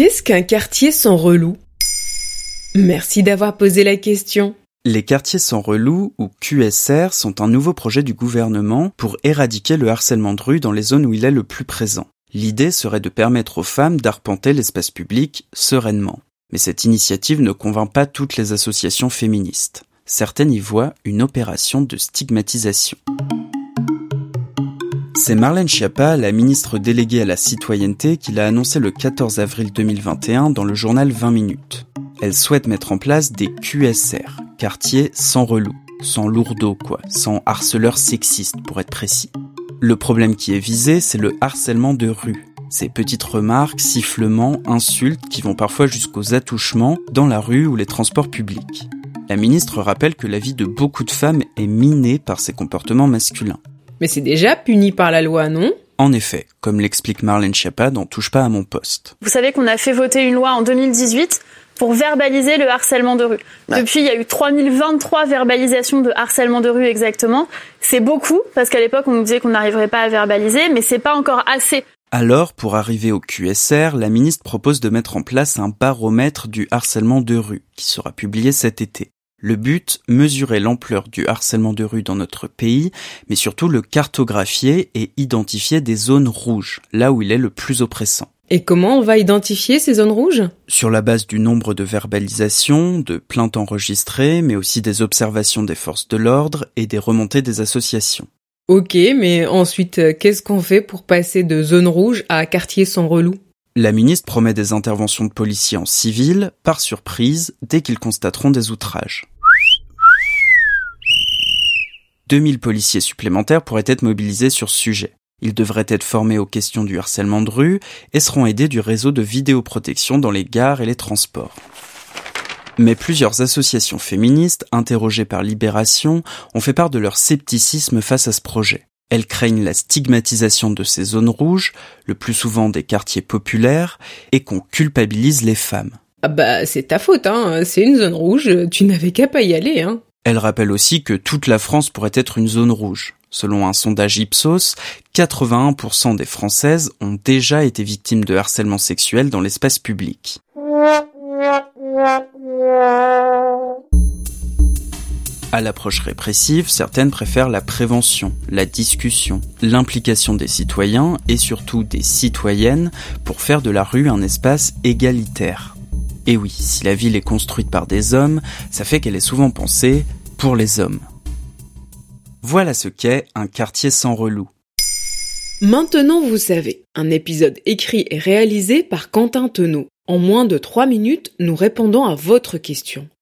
Qu'est-ce qu'un quartier sans relou? Merci d'avoir posé la question. Les quartiers sans relou, ou QSR, sont un nouveau projet du gouvernement pour éradiquer le harcèlement de rue dans les zones où il est le plus présent. L'idée serait de permettre aux femmes d'arpenter l'espace public sereinement. Mais cette initiative ne convainc pas toutes les associations féministes. Certaines y voient une opération de stigmatisation. C'est Marlène Schiappa, la ministre déléguée à la citoyenneté, qui l'a annoncé le 14 avril 2021 dans le journal 20 minutes. Elle souhaite mettre en place des QSR, quartiers sans relou, sans lourdeau quoi, sans harceleurs sexistes pour être précis. Le problème qui est visé, c'est le harcèlement de rue. Ces petites remarques, sifflements, insultes qui vont parfois jusqu'aux attouchements dans la rue ou les transports publics. La ministre rappelle que la vie de beaucoup de femmes est minée par ces comportements masculins. Mais c'est déjà puni par la loi, non? En effet, comme l'explique Marlène Schiappa dans Touche pas à mon poste. Vous savez qu'on a fait voter une loi en 2018 pour verbaliser le harcèlement de rue. Depuis, il y a eu 3023 verbalisations de harcèlement de rue exactement. C'est beaucoup, parce qu'à l'époque, on nous disait qu'on n'arriverait pas à verbaliser, mais c'est pas encore assez. Alors, pour arriver au QSR, la ministre propose de mettre en place un baromètre du harcèlement de rue, qui sera publié cet été. Le but, mesurer l'ampleur du harcèlement de rue dans notre pays, mais surtout le cartographier et identifier des zones rouges, là où il est le plus oppressant. Et comment on va identifier ces zones rouges? Sur la base du nombre de verbalisations, de plaintes enregistrées, mais aussi des observations des forces de l'ordre et des remontées des associations. Ok, mais ensuite, euh, qu'est-ce qu'on fait pour passer de zone rouge à quartier sans relou? La ministre promet des interventions de policiers en civil, par surprise, dès qu'ils constateront des outrages. 2000 policiers supplémentaires pourraient être mobilisés sur ce sujet. Ils devraient être formés aux questions du harcèlement de rue et seront aidés du réseau de vidéoprotection dans les gares et les transports. Mais plusieurs associations féministes, interrogées par Libération, ont fait part de leur scepticisme face à ce projet. Elles craignent la stigmatisation de ces zones rouges, le plus souvent des quartiers populaires, et qu'on culpabilise les femmes. Ah bah c'est ta faute, hein. C'est une zone rouge, tu n'avais qu'à pas y aller, hein. Elle rappelle aussi que toute la France pourrait être une zone rouge. Selon un sondage Ipsos, 81% des Françaises ont déjà été victimes de harcèlement sexuel dans l'espace public. À l'approche répressive, certaines préfèrent la prévention, la discussion, l'implication des citoyens et surtout des citoyennes pour faire de la rue un espace égalitaire. Et oui, si la ville est construite par des hommes, ça fait qu'elle est souvent pensée pour les hommes. Voilà ce qu'est un quartier sans relou. Maintenant vous savez, un épisode écrit et réalisé par Quentin Tenot. En moins de 3 minutes, nous répondons à votre question.